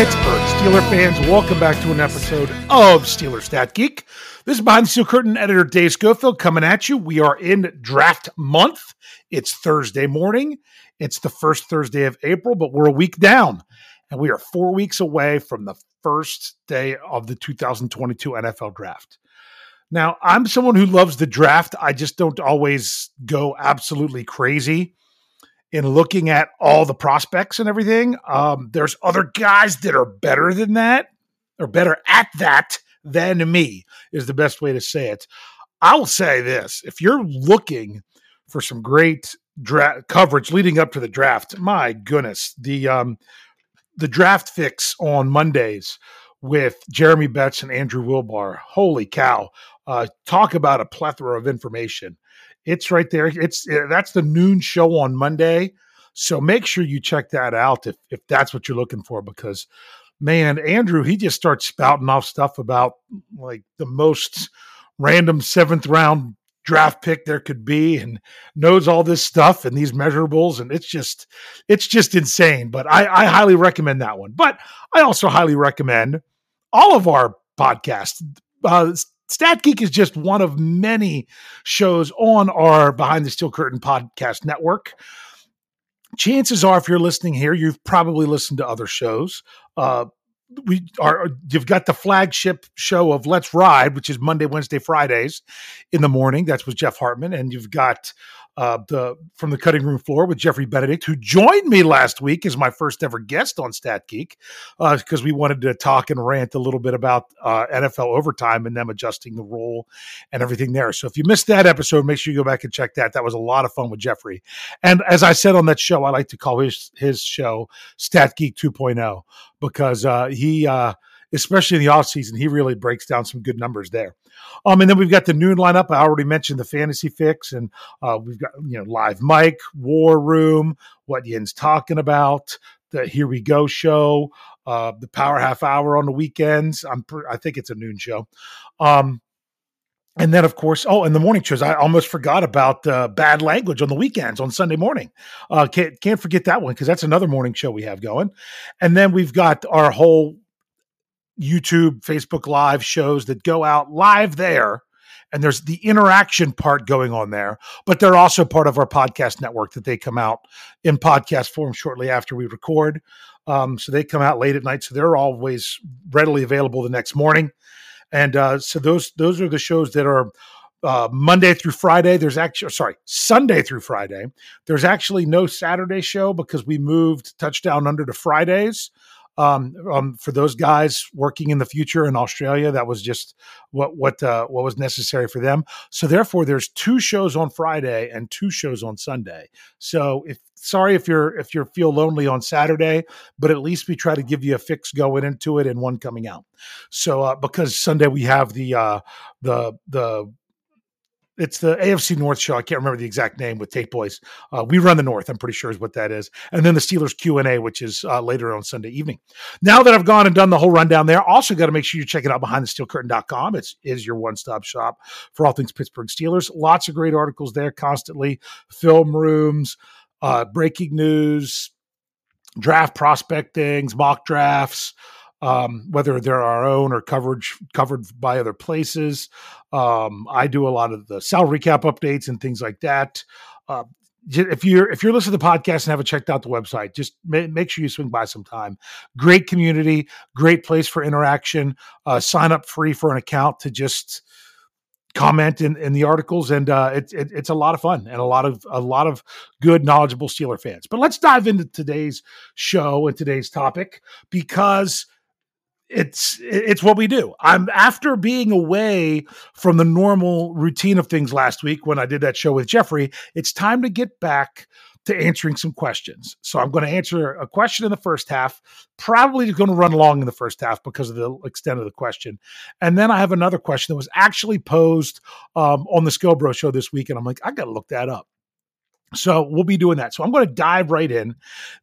Pittsburgh Steeler fans, welcome back to an episode of Steeler Stat Geek. This is behind the steel curtain editor Dave Schofield coming at you. We are in draft month. It's Thursday morning. It's the first Thursday of April, but we're a week down, and we are four weeks away from the first day of the 2022 NFL draft. Now, I'm someone who loves the draft. I just don't always go absolutely crazy in looking at all the prospects and everything. Um, there's other guys that are better than that or better at that than me, is the best way to say it. I'll say this if you're looking for some great draft coverage leading up to the draft, my goodness, the um, the draft fix on Mondays with Jeremy Betts and Andrew Wilbar. Holy cow. Uh, talk about a plethora of information. It's right there. It's uh, that's the noon show on Monday. So make sure you check that out if if that's what you're looking for because man, Andrew, he just starts spouting off stuff about like the most random seventh round draft pick there could be and knows all this stuff and these measurables and it's just it's just insane but i i highly recommend that one but i also highly recommend all of our podcasts uh, Stat Geek is just one of many shows on our Behind the Steel Curtain podcast network. Chances are, if you're listening here, you've probably listened to other shows. Uh, we are you've got the flagship show of Let's Ride, which is Monday, Wednesday, Fridays in the morning. That's with Jeff Hartman, and you've got uh, the from the cutting room floor with Jeffrey Benedict, who joined me last week as my first ever guest on Stat Geek, uh, because uh, we wanted to talk and rant a little bit about uh, NFL overtime and them adjusting the rule and everything there. So if you missed that episode, make sure you go back and check that. That was a lot of fun with Jeffrey. And as I said on that show, I like to call his his show Stat Geek 2.0 because uh, he uh, especially in the offseason, he really breaks down some good numbers there. Um, and then we've got the noon lineup. I already mentioned the fantasy fix, and uh, we've got you know live Mike, War Room, what Yin's talking about, the Here We Go show, uh, the Power Half Hour on the weekends. I'm I think it's a noon show. Um, and then, of course, oh, and the morning shows. I almost forgot about uh, bad language on the weekends on Sunday morning. Uh, can't can't forget that one because that's another morning show we have going. And then we've got our whole YouTube, Facebook Live shows that go out live there. And there's the interaction part going on there, but they're also part of our podcast network that they come out in podcast form shortly after we record. Um, so they come out late at night, so they're always readily available the next morning. And uh, so those those are the shows that are uh, Monday through Friday. There's actually, sorry, Sunday through Friday. There's actually no Saturday show because we moved Touchdown Under to Fridays Um, um, for those guys working in the future in Australia, that was just what what uh, what was necessary for them. So therefore, there's two shows on Friday and two shows on Sunday. So if sorry if you're if you feel lonely on Saturday, but at least we try to give you a fix going into it and one coming out. So uh, because Sunday we have the uh, the the it's the AFC North show. I can't remember the exact name with Tate Boys. Uh, we run the North. I'm pretty sure is what that is. And then the Steelers Q and A, which is uh, later on Sunday evening. Now that I've gone and done the whole rundown there, also got to make sure you check it out behind the steel curtain.com. It's is your one stop shop for all things Pittsburgh Steelers. Lots of great articles there constantly. Film rooms, uh, breaking news, draft prospectings, mock drafts um, whether they're our own or coverage covered by other places. Um, I do a lot of the salary cap updates and things like that. Uh, if you're if you're listening to the podcast and haven't checked out the website, just ma- make sure you swing by sometime. Great community, great place for interaction. Uh, sign up free for an account to just comment in, in the articles, and uh, it, it, it's a lot of fun and a lot of a lot of good, knowledgeable Steeler fans. But let's dive into today's show and today's topic because it's it's what we do. I'm after being away from the normal routine of things last week when I did that show with Jeffrey. It's time to get back to answering some questions. So I'm going to answer a question in the first half. Probably going to run long in the first half because of the extent of the question, and then I have another question that was actually posed um, on the Scobro show this week, and I'm like, I got to look that up. So we'll be doing that. So I'm going to dive right in.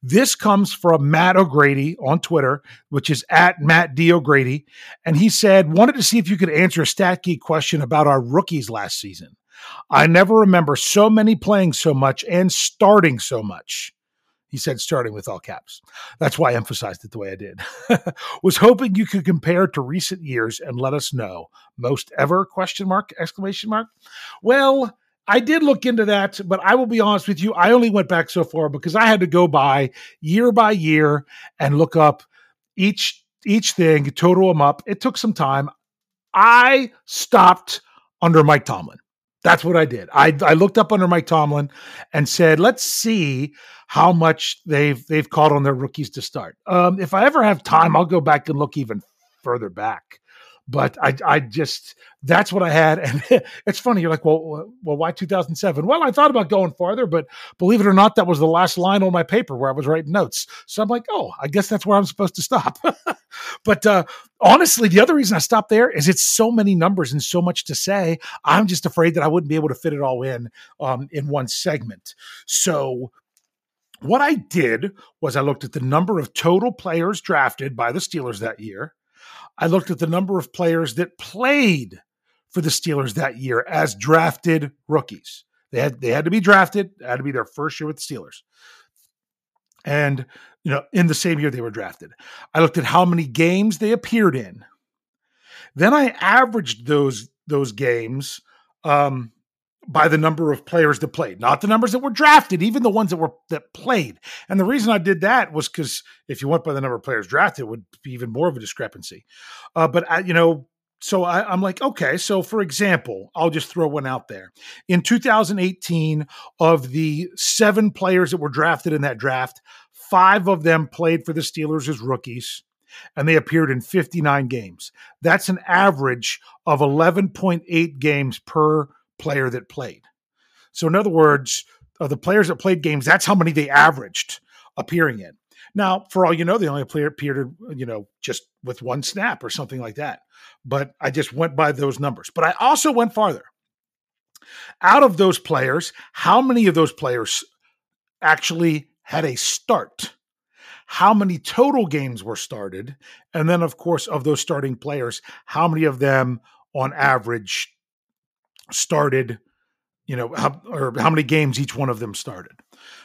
This comes from Matt O'Grady on Twitter, which is at Matt D. O'Grady. And he said, wanted to see if you could answer a stat geek question about our rookies last season. I never remember so many playing so much and starting so much. He said, starting with all caps. That's why I emphasized it the way I did. Was hoping you could compare to recent years and let us know. Most ever? Question mark, exclamation mark. Well, I did look into that, but I will be honest with you, I only went back so far because I had to go by year by year and look up each each thing, total them up. It took some time. I stopped under Mike Tomlin. That's what I did. I, I looked up under Mike Tomlin and said, let's see how much they've they've called on their rookies to start. Um, if I ever have time, I'll go back and look even further back but I, I just that's what I had, and it's funny. You're like, well, well, why 2007? Well, I thought about going farther, but believe it or not, that was the last line on my paper where I was writing notes. So I'm like, oh, I guess that's where I'm supposed to stop. but uh, honestly, the other reason I stopped there is it's so many numbers and so much to say. I'm just afraid that I wouldn't be able to fit it all in um, in one segment. So what I did was I looked at the number of total players drafted by the Steelers that year. I looked at the number of players that played for the Steelers that year as drafted rookies. They had they had to be drafted. Had to be their first year with the Steelers. And you know, in the same year they were drafted. I looked at how many games they appeared in. Then I averaged those those games um, by the number of players that played, not the numbers that were drafted, even the ones that were that played. And the reason I did that was because if you went by the number of players drafted, it would be even more of a discrepancy. Uh, but I, you know, so I, am like, okay. So for example, I'll just throw one out there. In 2018, of the seven players that were drafted in that draft, five of them played for the Steelers as rookies and they appeared in 59 games. That's an average of 11.8 games per player that played. So, in other words, of the players that played games, that's how many they averaged appearing in. Now, for all you know, they only player appeared, you know, just with one snap or something like that. But I just went by those numbers. But I also went farther. Out of those players, how many of those players actually had a start? How many total games were started? And then, of course, of those starting players, how many of them on average started, you know, how, or how many games each one of them started,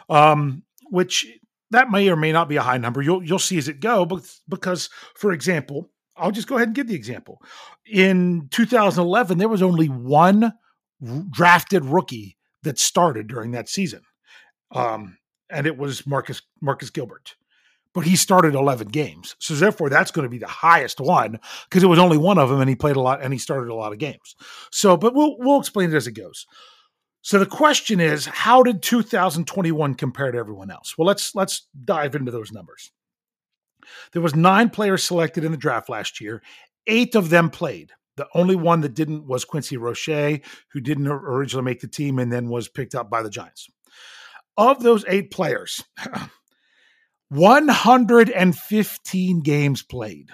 um, which that may or may not be a high number. You'll you'll see as it go, but because, for example, I'll just go ahead and give the example. In 2011, there was only one drafted rookie that started during that season, um, and it was Marcus Marcus Gilbert but he started 11 games. So therefore, that's going to be the highest one because it was only one of them, and he played a lot and he started a lot of games. So, but we'll we'll explain it as it goes. So the question is, how did 2021 compare to everyone else? Well, let's let's dive into those numbers. There was nine players selected in the draft last year. Eight of them played. The only one that didn't was Quincy Roche, who didn't originally make the team and then was picked up by the Giants. Of those eight players, 115 games played.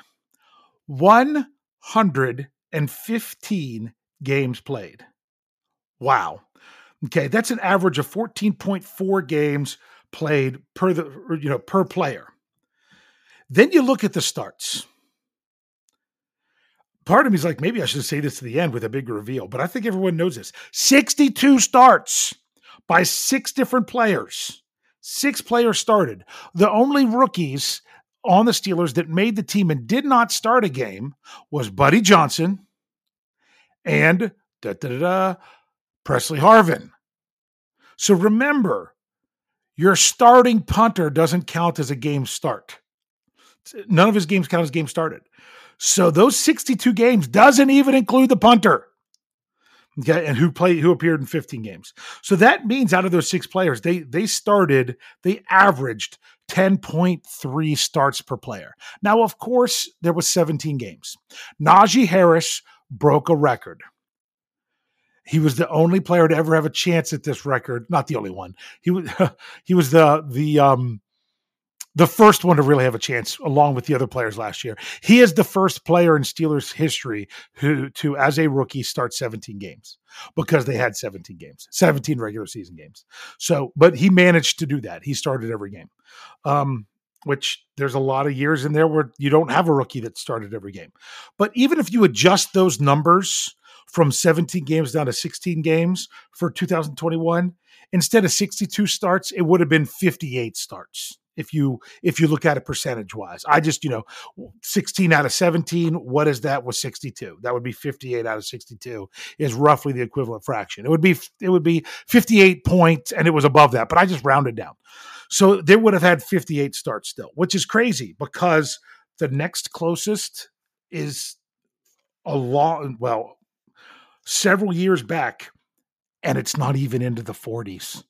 115 games played. Wow. Okay, that's an average of 14.4 games played per the you know per player. Then you look at the starts. Part of me is like, maybe I should say this to the end with a big reveal, but I think everyone knows this. 62 starts by six different players. Six players started. The only rookies on the Steelers that made the team and did not start a game was Buddy Johnson and da, da, da, Pressley Harvin. So remember, your starting punter doesn't count as a game start. None of his games count as game started. So those 62 games doesn't even include the punter. Okay, and who played who appeared in 15 games. So that means out of those six players, they they started, they averaged 10.3 starts per player. Now, of course, there was 17 games. Najee Harris broke a record. He was the only player to ever have a chance at this record. Not the only one. He was he was the the um the first one to really have a chance along with the other players last year. He is the first player in Steelers history who to as a rookie start 17 games because they had 17 games, 17 regular season games. So, but he managed to do that. He started every game. Um which there's a lot of years in there where you don't have a rookie that started every game. But even if you adjust those numbers from 17 games down to 16 games for 2021. Instead of 62 starts, it would have been 58 starts if you if you look at it percentage wise. I just, you know, 16 out of 17, what is that with 62? That would be 58 out of 62 is roughly the equivalent fraction. It would be it would be 58 points and it was above that, but I just rounded down. So they would have had 58 starts still, which is crazy because the next closest is a long well several years back, and it's not even into the 40s.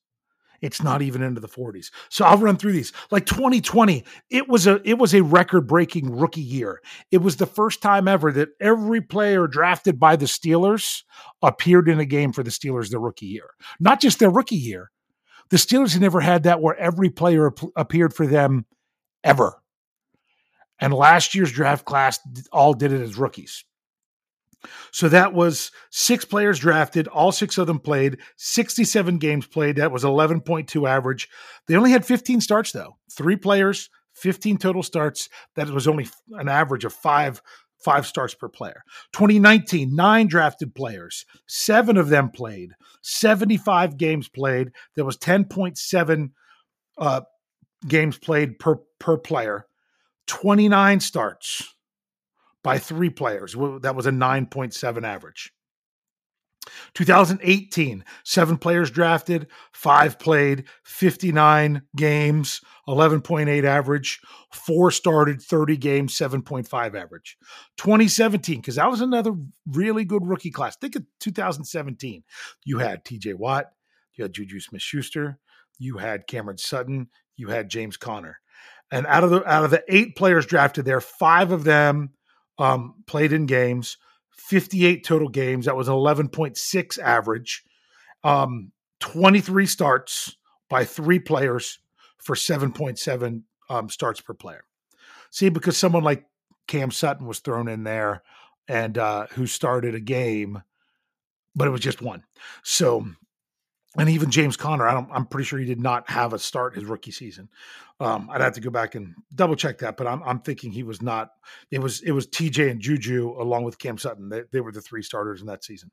It's not even into the 40s. So I'll run through these. Like 2020, it was a it was a record-breaking rookie year. It was the first time ever that every player drafted by the Steelers appeared in a game for the Steelers their rookie year. Not just their rookie year. The Steelers had never had that where every player ap- appeared for them ever. And last year's draft class all did it as rookies. So that was six players drafted, all six of them played, 67 games played. That was 11.2 average. They only had 15 starts, though. Three players, 15 total starts. That was only an average of five five starts per player. 2019, nine drafted players, seven of them played, 75 games played. There was 10.7 uh, games played per per player, 29 starts by three players. That was a 9.7 average. 2018, seven players drafted, five played, 59 games, 11.8 average, four started, 30 games, 7.5 average. 2017, because that was another really good rookie class. Think of 2017. You had TJ Watt, you had Juju Smith Schuster, you had Cameron Sutton, you had James Conner. And out of the out of the eight players drafted there, five of them um, played in games, 58 total games. That was 11.6 average. Um, 23 starts by three players for 7.7 um, starts per player. See, because someone like Cam Sutton was thrown in there and uh, who started a game, but it was just one. So and even James Conner, I am pretty sure he did not have a start his rookie season. Um, I'd have to go back and double check that, but I'm, I'm, thinking he was not. It was it was TJ and Juju along with Cam Sutton. They, they were the three starters in that season.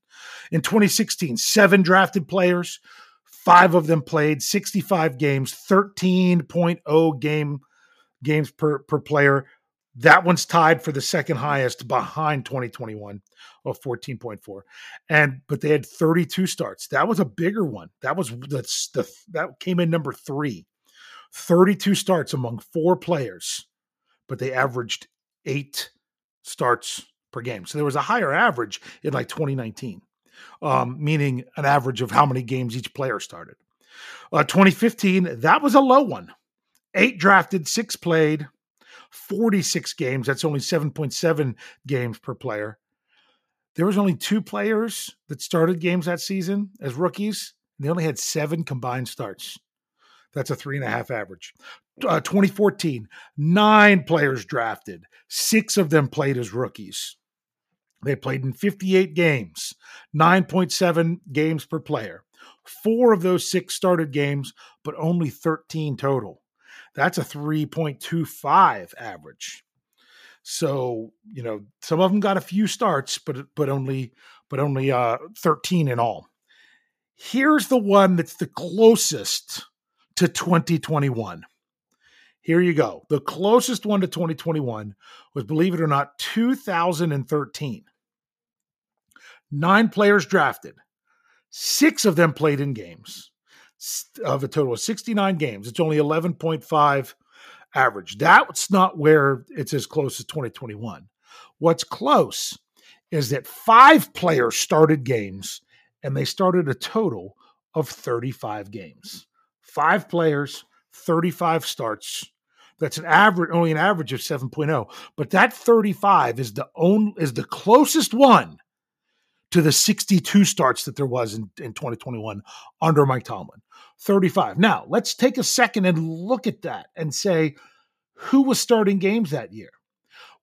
In 2016, seven drafted players, five of them played 65 games, 13.0 game games per per player. That one's tied for the second highest behind 2021 of 14.4. And but they had 32 starts. That was a bigger one. That was that's the that came in number 3. 32 starts among four players, but they averaged 8 starts per game. So there was a higher average in like 2019. Um, meaning an average of how many games each player started. Uh, 2015, that was a low one. Eight drafted, six played, 46 games. That's only 7.7 games per player. There was only two players that started games that season as rookies. They only had seven combined starts. That's a three and a half average. Uh, 2014, nine players drafted. Six of them played as rookies. They played in 58 games, 9.7 games per player. Four of those six started games, but only 13 total. That's a 3.25 average. So, you know, some of them got a few starts, but but only but only uh 13 in all. Here's the one that's the closest to 2021. Here you go. The closest one to 2021 was, believe it or not, 2013. Nine players drafted. Six of them played in games of a total of 69 games. It's only 11.5 average. That's not where it's as close as 2021. What's close is that five players started games and they started a total of 35 games. Five players, 35 starts. That's an average, only an average of 7.0. But that 35 is the only is the closest one to the 62 starts that there was in, in 2021 under Mike Tomlin. 35. Now, let's take a second and look at that and say who was starting games that year?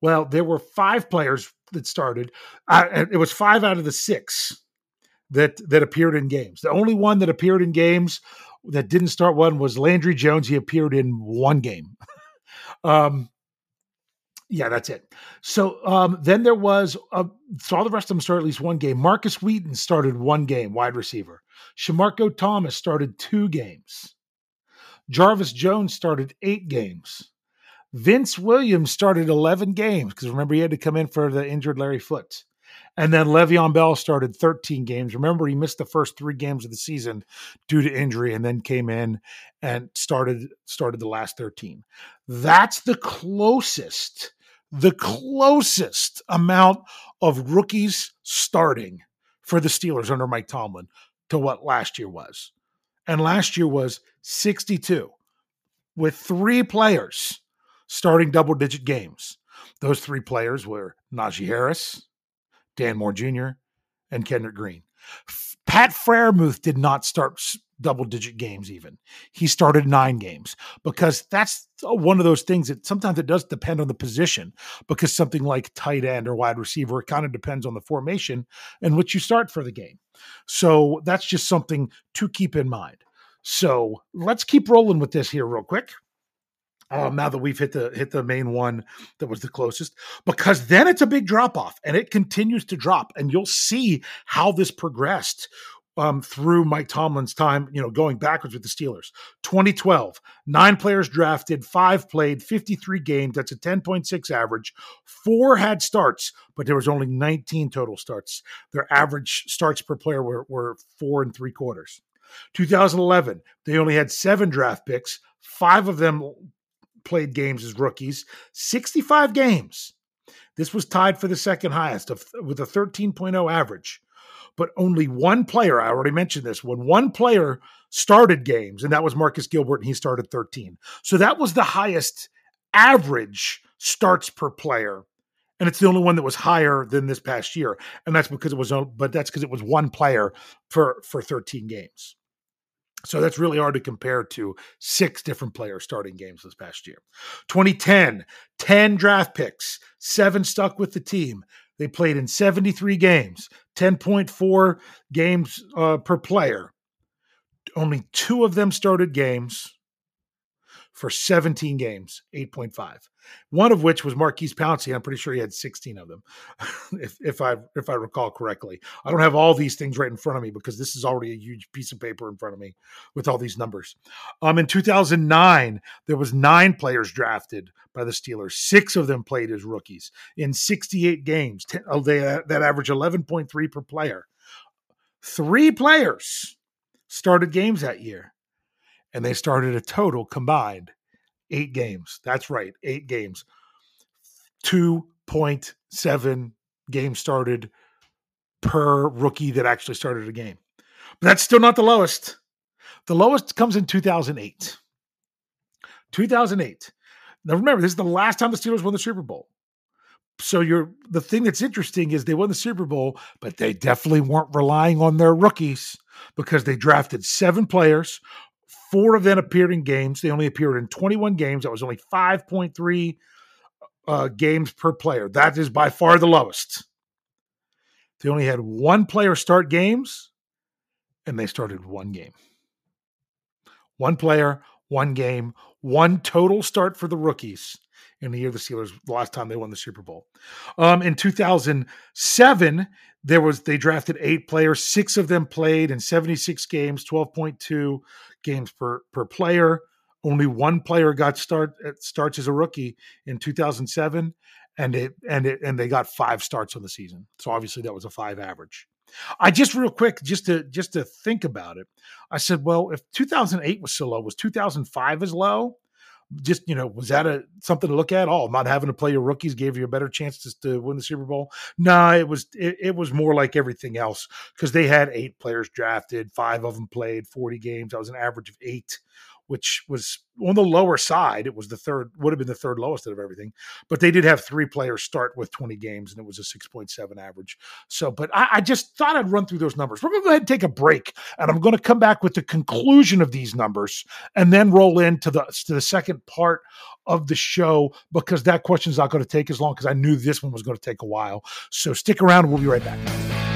Well, there were five players that started. Uh, it was five out of the six that that appeared in games. The only one that appeared in games that didn't start one was Landry Jones. He appeared in one game. um, yeah, that's it. So um, then there was, uh, so all the rest of them started at least one game. Markus Wheaton started one game, wide receiver. Shamarko Thomas started two games. Jarvis Jones started eight games. Vince Williams started 11 games because remember, he had to come in for the injured Larry Foote. And then Le'Veon Bell started 13 games. Remember, he missed the first three games of the season due to injury and then came in and started started the last 13. That's the closest the closest amount of rookies starting for the Steelers under Mike Tomlin to what last year was. And last year was 62 with three players starting double digit games. Those three players were Najee Harris, Dan Moore Jr., and Kendrick Green. Pat Freiermuth did not start double digit games even. He started nine games because that's one of those things that sometimes it does depend on the position because something like tight end or wide receiver, it kind of depends on the formation and which you start for the game. So that's just something to keep in mind. So let's keep rolling with this here real quick. Um, now that we've hit the hit the main one that was the closest, because then it's a big drop off and it continues to drop, and you'll see how this progressed um, through Mike Tomlin's time, you know, going backwards with the Steelers. 2012, nine players drafted, five played, 53 games. That's a 10.6 average. Four had starts, but there was only 19 total starts. Their average starts per player were, were four and three quarters. 2011, they only had seven draft picks. Five of them played games as rookies, 65 games. This was tied for the second highest of, with a 13.0 average but only one player, I already mentioned this, when one player started games, and that was Marcus Gilbert, and he started 13. So that was the highest average starts per player. And it's the only one that was higher than this past year. And that's because it was, uh, but that's because it was one player for, for 13 games. So that's really hard to compare to six different players starting games this past year. 2010, 10 draft picks, seven stuck with the team. They played in 73 games, 10.4 games uh, per player. Only two of them started games for 17 games, 8.5. One of which was Maurkice Pouncey. I'm pretty sure he had 16 of them, if, if I if I recall correctly. I don't have all these things right in front of me because this is already a huge piece of paper in front of me with all these numbers. Um, in 2009, there was nine players drafted by the Steelers. Six of them played as rookies in 68 games. Oh, they, that average 11.3 per player. Three players started games that year and they started a total combined eight games. That's right, eight games. 2.7 games started per rookie that actually started a game. But that's still not the lowest. The lowest comes in 2008. 2008. Now remember, this is the last time the Steelers won the Super Bowl. So you're the thing that's interesting is they won the Super Bowl, but they definitely weren't relying on their rookies because they drafted seven players. Four of them appeared in games. They only appeared in 21 games. That was only 5.3 uh, games per player. That is by far the lowest. They only had one player start games, and they started one game. One player, one game, one total start for the rookies in the year the Steelers the last time they won the Super Bowl. Um, in 2007, there was they drafted eight players. Six of them played in 76 games, 12.2 games per per player. Only one player got start uh, starts as a rookie in 2007, and it and it and they got five starts on the season. So obviously that was a five average. I just real quick, just to just to think about it, I said, well, if 2008 was so low, was 2005 as low? Just you know, was that a something to look at? All oh, not having to play your rookies gave you a better chance to, to win the Super Bowl. Nah, it was it, it was more like everything else because they had eight players drafted, five of them played 40 games. That was an average of eight which was on the lower side. It was the third, would have been the third lowest out of everything. But they did have three players start with 20 games, and it was a 6.7 average. So, but I, I just thought I'd run through those numbers. We're going to go ahead and take a break, and I'm going to come back with the conclusion of these numbers and then roll into the to the second part of the show because that question is not going to take as long because I knew this one was going to take a while. So stick around. We'll be right back.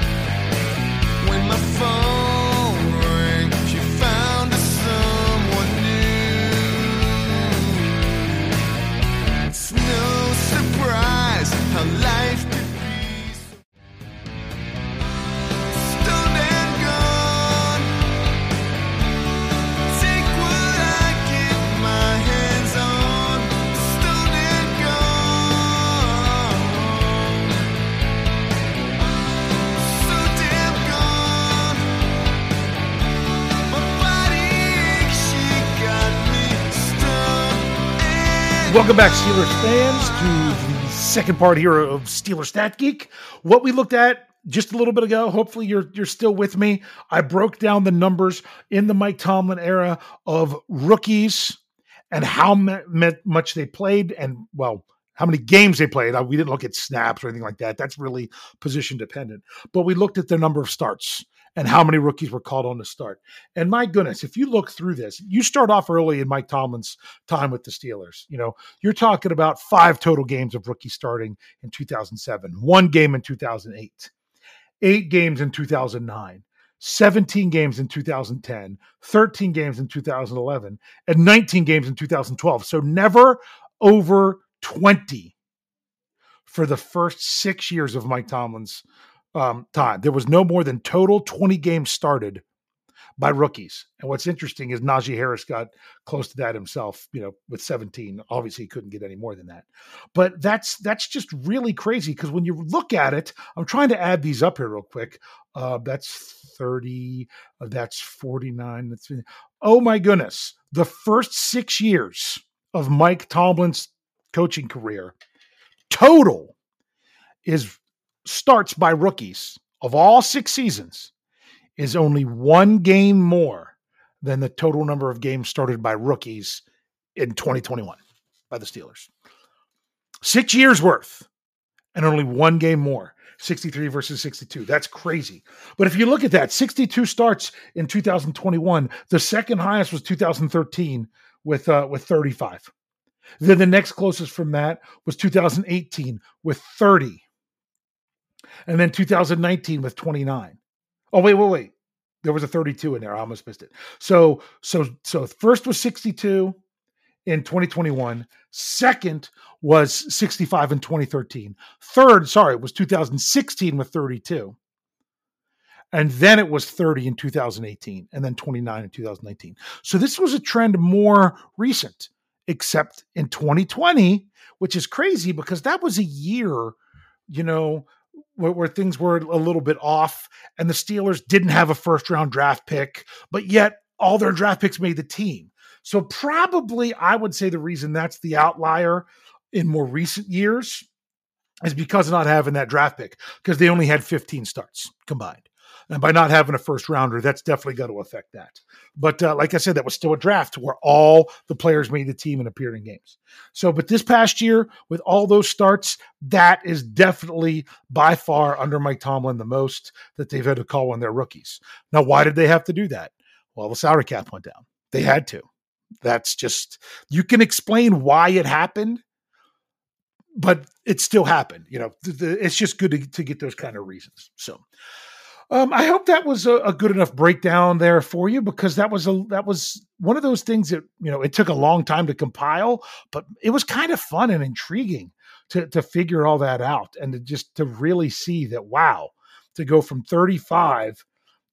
Welcome back, Steelers fans, to the second part here of Steeler Stat Geek. What we looked at just a little bit ago. Hopefully, you're you're still with me. I broke down the numbers in the Mike Tomlin era of rookies and how much they played, and well, how many games they played. Uh, we didn't look at snaps or anything like that. That's really position dependent. But we looked at the number of starts and how many rookies were called on to start. And my goodness, if you look through this, you start off early in Mike Tomlin's time with the Steelers. You know, you're talking about five total games of rookie starting in 2007, one game in 2008, eight games in 2009. 17 games in 2010, 13 games in 2011, and 19 games in 2012. So never over 20 for the first six years of Mike Tomlin's um, time. There was no more than total 20 games started by rookies. And what's interesting is Najee Harris got close to that himself, you know, with 17. Obviously, he couldn't get any more than that. But that's that's just really crazy because when you look at it, I'm trying to add these up here real quick. Uh, that's 30, uh, that's 49. That's oh my goodness. The first six years of Mike Tomlin's coaching career total is starts by rookies of all six seasons is only one game more than the total number of games started by rookies in 2021 by the Steelers. Six years worth and only one game more. 63 versus 62. That's crazy. But if you look at that, 62 starts in 2021. The second highest was 2013 with uh, with 35. Then the next closest from that was 2018 with 30 and then 2019 with 29. Oh wait, wait, wait. There was a 32 in there. I almost missed it. So so so first was 62 in 2021. Second was 65 in 2013. Third, sorry, was 2016 with 32. And then it was 30 in 2018 and then 29 in 2019. So this was a trend more recent, except in 2020, which is crazy because that was a year, you know, where, where, things were a little bit off, and the Steelers didn't have a first round draft pick, but yet all their draft picks made the team. So probably I would say the reason that's the outlier in more recent years is because of not having that draft pick because they only had 15 starts combined. And by not having a first rounder, that's definitely got to affect that. But uh, like I said, that was still a draft where all the players made the team and appeared in games. So, but this past year, with all those starts, that is definitely by far under Mike Tomlin the most that they've had to call on their rookies. Now, why did they have to do that? Well, the salary cap went down. They had to. That's just, you can explain why it happened but it still happened. You know, it's just good to, to, get those kind of reasons. So, um, I hope that was a, a, good enough breakdown there for you because that was a that was one of those things that you know it took a long time to compile, but it was kind of fun and intriguing to to figure all that out and to just to really see that wow, to go from 35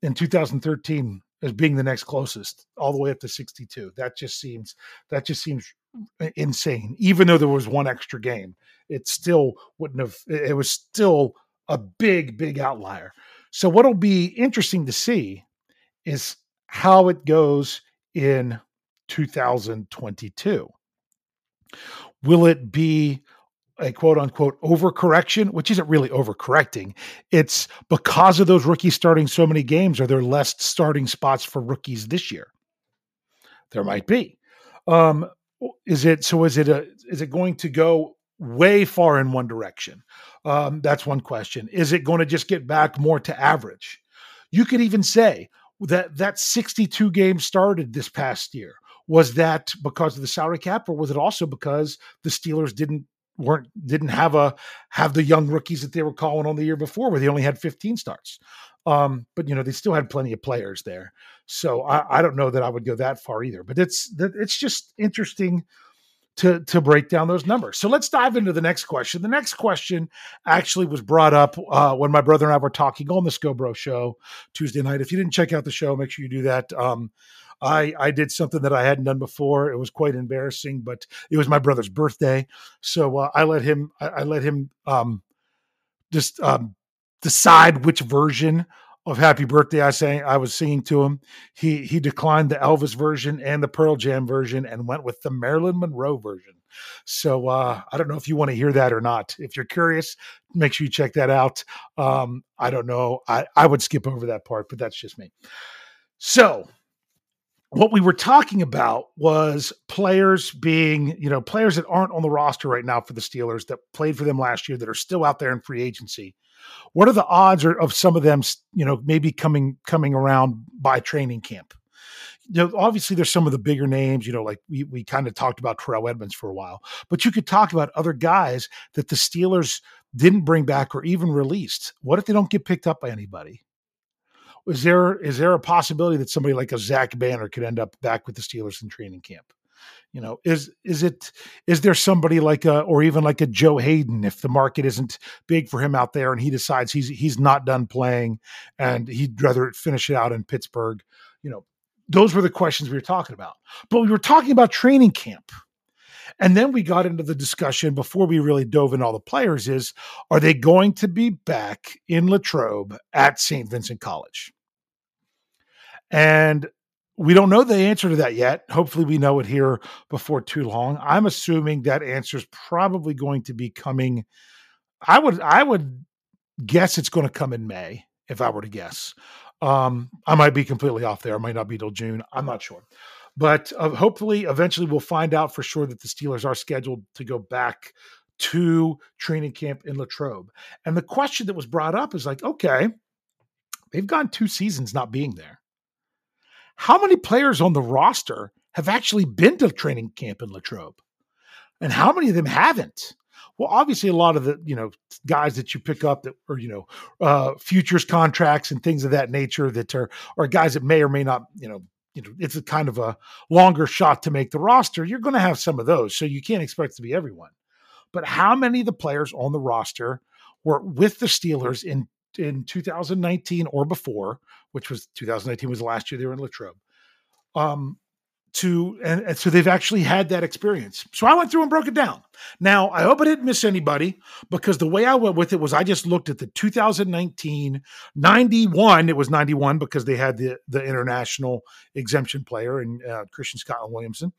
in 2013 as being the next closest all the way up to 62. That just seems that just seems insane. Even though there was one extra game, it still wouldn't have. It was still a big, big outlier. So what'll be interesting to see is how it goes in 2022. Will it be a quote unquote overcorrection, which isn't really overcorrecting. It's because of those rookies starting so many games, are there less starting spots for rookies this year? There might be. Um, is it so? Is it a? Is it going to go way far in one direction? Um, that's one question. Is it going to just get back more to average? You could even say that that 62 games started this past year. Was that because of the salary cap, or was it also because the Steelers didn't weren't didn't have a have the young rookies that they were calling on the year before, where they only had 15 starts? Um, but you know they still had plenty of players there, so I, I don't know that I would go that far either. But it's it's just interesting to to break down those numbers. So let's dive into the next question. The next question actually was brought up uh, when my brother and I were talking on the Scobro show Tuesday night. If you didn't check out the show, make sure you do that. Um, I I did something that I hadn't done before. It was quite embarrassing, but it was my brother's birthday, so uh, I let him I, I let him um, just um, decide which version of Happy Birthday I sang I was singing to him. He he declined the Elvis version and the Pearl Jam version and went with the Marilyn Monroe version. So uh, I don't know if you want to hear that or not. If you're curious, make sure you check that out. Um, I don't know. I, I would skip over that part, but that's just me. So what we were talking about was players being, you know, players that aren't on the roster right now for the Steelers that played for them last year that are still out there in free agency what are the odds of some of them, you know, maybe coming coming around by training camp? You know, obviously there's some of the bigger names, you know, like we we kind of talked about Terrell Edmunds for a while, but you could talk about other guys that the Steelers didn't bring back or even released. What if they don't get picked up by anybody? Is there is there a possibility that somebody like a Zach Banner could end up back with the Steelers in training camp? You know is is it is there somebody like a or even like a joe haden if the market isn't big for him out there and he decides he's he's not done playing and he'd rather finish it out in pittsburgh you know those were the questions we were talking about. But we were talking about training camp. And then we got into the discussion before we really dove in all the players is are they going to be back in latrobe at st vincent college? And we don't know the answer to that yet. Hopefully, we know it here before too long. I'm assuming that answer is probably going to be coming. I would I would guess it's going to come in May if I were to guess. Um, I might be completely off there. It might not be till June. I'm not sure. But uh, hopefully, eventually, we'll find out for sure that the Steelers are scheduled to go back to training camp in Latrobe. And the question that was brought up is like, okay, they've gone two seasons not being there how many players on the roster have actually been to training camp in Latrobe? And how many of them haven't? Well, obviously, a lot of the you know guys that you pick up that are you know uh, futures contracts and things of that nature that are are guys that may or may not you know you know it's a kind of a longer shot to make the roster. You're going to have some of those, so you can't expect to be everyone. But how many of the players on the roster were with the Steelers in in 2019 or before, which was 2019 was the last year they were in Latrobe. Um, to and, and, so they've actually had that experience. So I went through and broke it down. Now I hope I didn't miss anybody because the way I went with it was I just looked at the 2019 91. It was 91 because they had the the international exemption player and uh, Christian Scott Williamson.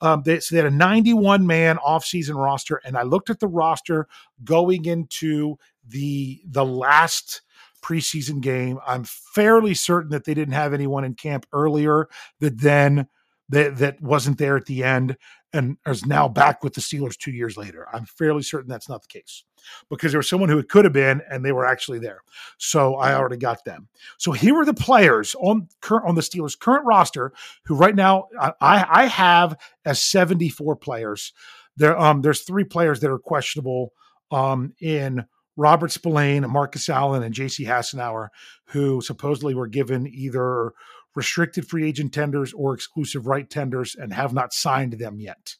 Um, they, so they had a 91 man offseason roster, and I looked at the roster going into the the last preseason game. I'm fairly certain that they didn't have anyone in camp earlier that then that that wasn't there at the end and is now back with the Steelers two years later. I'm fairly certain that's not the case because there was someone who it could have been and they were actually there. So I already got them. So here are the players on current on the Steelers current roster who right now I, I have as 74 players. There um there's three players that are questionable um in Robert Spillane, Marcus Allen, and J.C. Hassenauer, who supposedly were given either restricted free agent tenders or exclusive right tenders and have not signed them yet.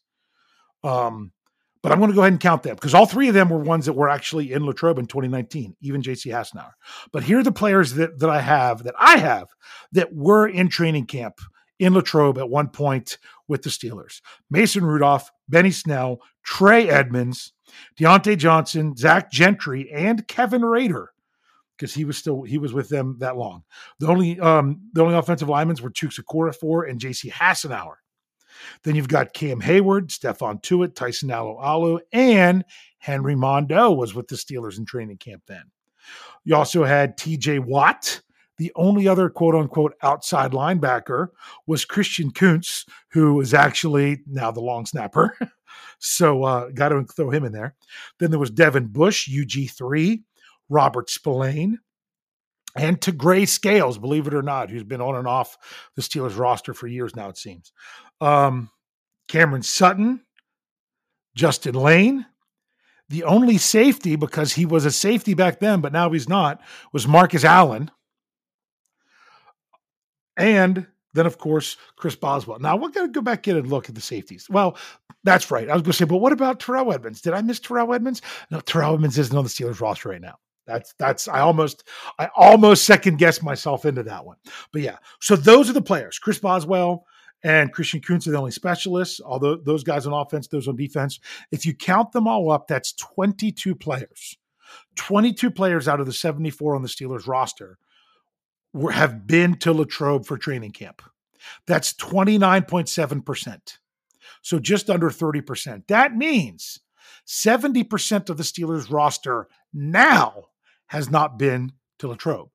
Um, but I'm going to go ahead and count them because all three of them were ones that were actually in Latrobe in 2019, even JC Hassenauer. But here are the players that, that I have, that I have, that were in training camp in Latrobe at one point with the Steelers. Mason Rudolph, Benny Snell, Trey Edmunds, Diontae Johnson, Zach Gentry, and Kevin Rader because he was still he was with them that long. The only um the only offensive linemen were Chuks Okorafor and J.C. Hassenauer. Then you've got Cam Heyward, Stephon Tuitt, Tyson Alualu, and Henry Mondeaux was with the Steelers in training camp then. You also had T.J. Watt. The only other quote unquote outside linebacker was Christian Kuntz, who is actually now the long snapper. so uh, got to throw him in there. Then there was Devin Bush, UG3. Robert Spillane, and Tegray Scales, believe it or not, who's been on and off the Steelers roster for years now, it seems. Um, Cameron Sutton, Justin Layne. The only safety, because he was a safety back then, but now he's not, was Marcus Allen. And then, of course, Chris Boswell. Now, we're going to go back in and look at the safeties. Well, that's right. I was going to say, but what about Terrell Edmunds? Did I miss Terrell Edmunds? No, Terrell Edmunds isn't on the Steelers roster right now. That's that's I almost I almost second guessed myself into that one. But yeah, so those are the players. Chris Boswell and Christian Kuntz are the only specialists. Although those guys on offense, those on defense. If you count them all up, that's 22 players. 22 players out of the 74 on the Steelers roster have been to Latrobe for training camp. That's 29.7%. So just under 30%. That means 70% of the Steelers roster now has not been to Latrobe.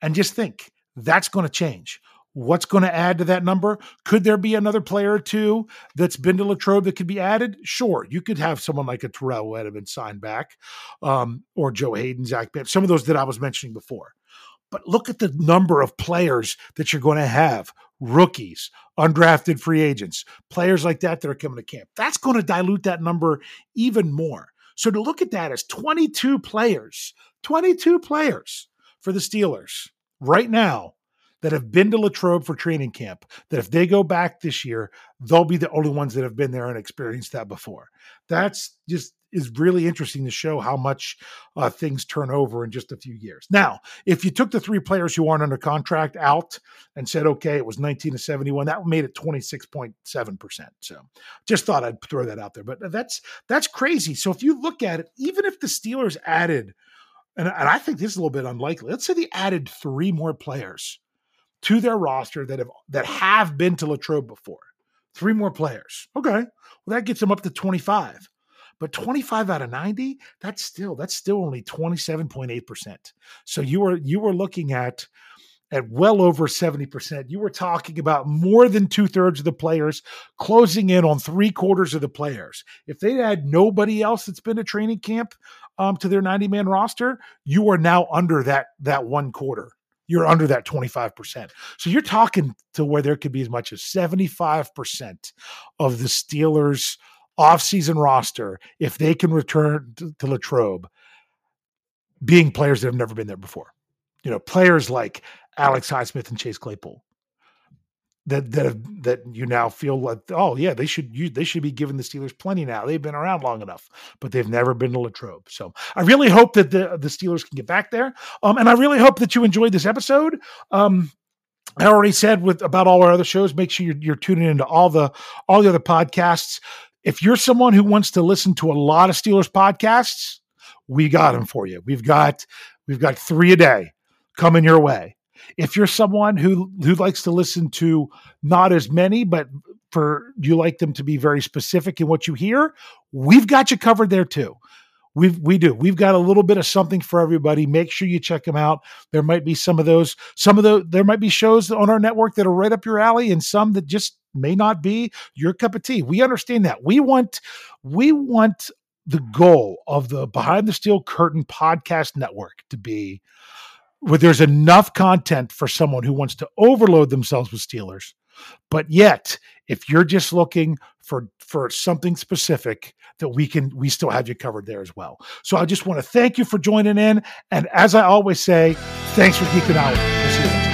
And just think, that's going to change. What's going to add to that number? Could there be another player or two that's been to Latrobe that could be added? Sure, you could have someone like a Terrell would have been signed back, um, or Joe Haden, Zach Bam, some of those that I was mentioning before. But look at the number of players that you're going to have rookies, undrafted free agents, players like that that are coming to camp. That's going to dilute that number even more. So to look at that as 22 players 22 players for the Steelers right now that have been to Latrobe for training camp, that if they go back this year, they'll be the only ones that have been there and experienced that before. That's just is really interesting to show how much uh, things turn over in just a few years. Now, if you took the three players who aren't under contract out and said, okay, it was 19 to 71, that made it 26.7%. So just thought I'd throw that out there. But that's that's crazy. So if you look at it, even if the Steelers added – and, and I think this is a little bit unlikely. Let's say they added three more players to their roster that have that have been to Latrobe before. Three more players. Okay. Well, that gets them up to 25. But 25 out of 90, that's still that's still only 27.8%. So you were you were looking at at well over 70%. You were talking about more than two thirds of the players closing in on three quarters of the players. If they had nobody else that's been to training camp um, to their 90 man roster, you are now under that that one quarter. You're under that 25%. So you're talking to where there could be as much as 75% of the Steelers offseason roster if they can return to, to Latrobe being players that have never been there before. You know, players like Alex Highsmith and Chase Claypool that that have, that you now feel like oh yeah they should use they should be giving the Steelers plenty now. They've been around long enough but they've never been to Latrobe. So I really hope that the the Steelers can get back there um and I really hope that you enjoyed this episode. Um I already said with about all our other shows make sure you're, you're tuning into all the all the other podcasts if you're someone who wants to listen to a lot of Steelers podcasts we got them for you we've got we've got three a day coming your way if you're someone who who likes to listen to not as many, but for you like them to be very specific in what you hear, we've got you covered there too. We we do. We've got a little bit of something for everybody. Make sure you check them out. There might be some of those, some of the there might be shows on our network that are right up your alley, and some that just may not be your cup of tea. We understand that. We want we want the goal of the Behind the Steel Curtain podcast network to be where there's enough content for someone who wants to overload themselves with Steelers. But yet, if you're just looking for for something specific, that we can we still have you covered there as well. So I just want to thank you for joining in, and as I always say, thanks for geeking out.